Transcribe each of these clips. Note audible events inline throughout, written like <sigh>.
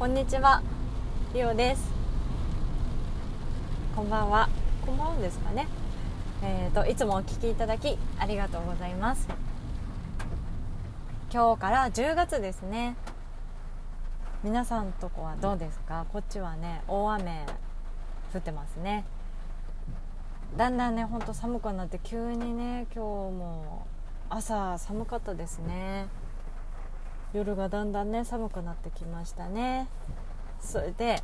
こんにちは。リオです。こんばんは。こんばんはですかね。えーといつもお聞きいただきありがとうございます。今日から10月ですね。皆さんとこはどうですか？こっちはね大雨降ってますね。だんだんねほんと寒くなって急にね今日も朝寒かったですね。夜がだんだんね寒くなってきましたね。それで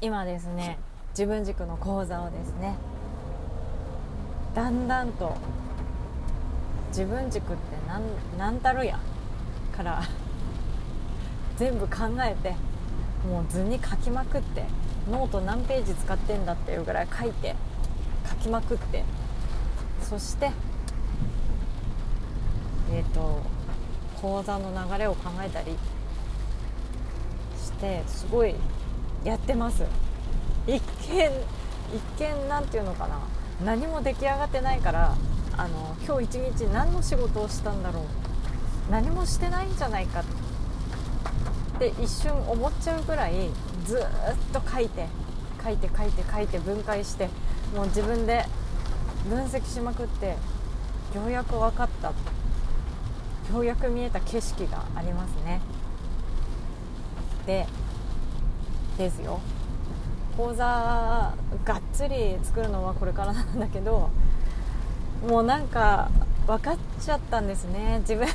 今ですね自分軸の講座をですねだんだんと自分軸って何何たるやから全部考えてもう図に書きまくってノート何ページ使ってんだっていうぐらい書いて書きまくってそしてえっ、ー、と講座の流れを考えたりしてすごいやってます。一見一見なんていうのかな。何も出来上がってないからあの今日一日何の仕事をしたんだろう。何もしてないんじゃないか。って一瞬思っちゃうぐらいずっと書いて書いて書いて書いて分解してもう自分で分析しまくってようやく分かった。ようやく見えた景色がありますね。でですよ。講座がっつり作るのはこれからなんだけどもうなんか分かっちゃったんですね。自分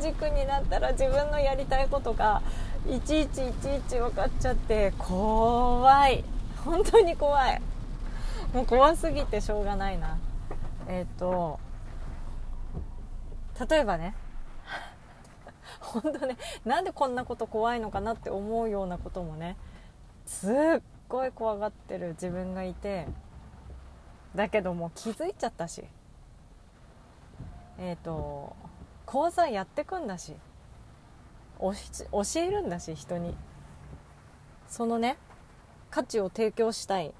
軸になったら自分のやりたいことがいちいちいちいち分かっちゃって怖い。本当に怖い。もう怖すぎてしょうがないな。えっ、ー、と例えばね本当ねなんでこんなこと怖いのかなって思うようなこともねすっごい怖がってる自分がいてだけどもう気づいちゃったしえっ、ー、と講座やってくんだし教えるんだし人に。そのね価値を提供したいっ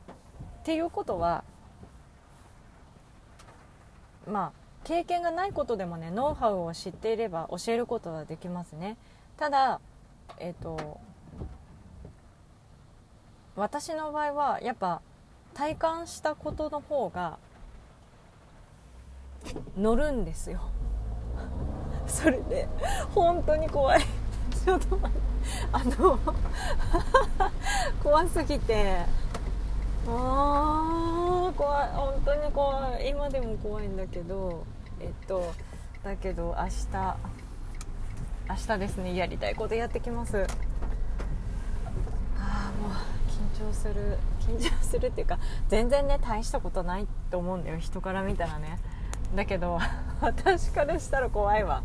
ていうことはまあ経験がないことでもねノウハウを知っていれば教えることはできますね。ただえっ、ー、と私の場合はやっぱ体感したことの方が乗るんですよ。<laughs> それで本当に怖い。<laughs> ちょっと待って。あの <laughs> 怖すぎて。あ怖い。本当に怖い。今でも怖いんだけど。えっとだけど明日明日ですね。やりたいことやってきます。ああもう緊張する。緊張するっていうか全然ね大したことないと思うんだよ。人から見たらね。だけど <laughs> 私からしたら怖いわ。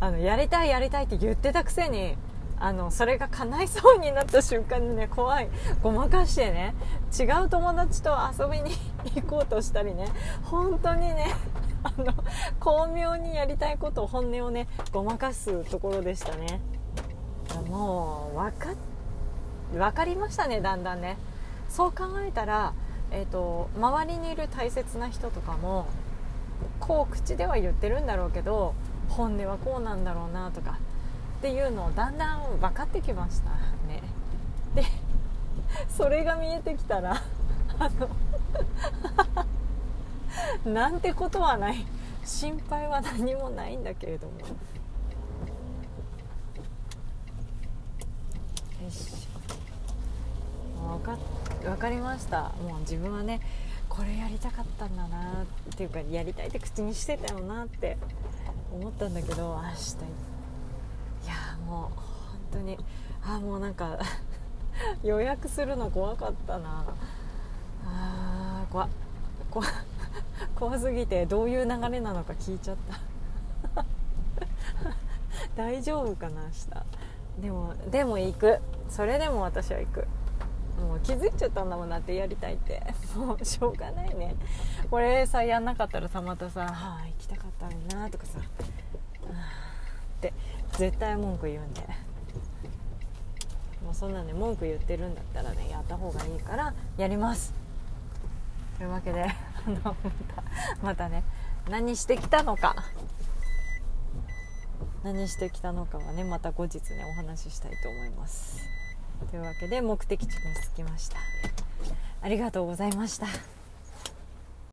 あのやりたいやりたいって言ってたくせにあのそれが叶いそうになった瞬間にね怖い。ごまかしてね違う友達と遊びに行こうとしたりね本当にねあの巧妙にやりたいこと本音をねごまかすところでしたね。もう分か分かりましたねだんだんね。そう考えたら、えー、と周りにいる大切な人とかもこう口では言ってるんだろうけど本音はこうなんだろうなとかっていうのをだんだん分かってきました。ね。でそれが見えてきたらあの <laughs> なんてことはない。心配は何もないんだけれども。よし。分か分かりました。もう自分はねこれやりたかったんだなっていうかやりたいって口にしてたよなって思ったんだけど明日もう本当にあもうなんか <laughs> 予約するの怖かったな。あ怖怖怖すぎてどういう流れなのか聞いちゃった。<laughs> 大丈夫かな明日。でもでも行く。それでも私は行く。もう気づいちゃったんだもんなってやりたいって。もうしょうがないね。これさやんなかったらさまたさ「はあ行きたかったのにな」とかさ、はあ、って絶対文句言うんで。もうそんなんで文句言ってるんだったらねやった方がいいからやります。というわけで <laughs> あのまたまたね何してきたのか。何してきたのかはねまた後日ねお話ししたいと思います。というわけで目的地に着きました。ありがとうございました。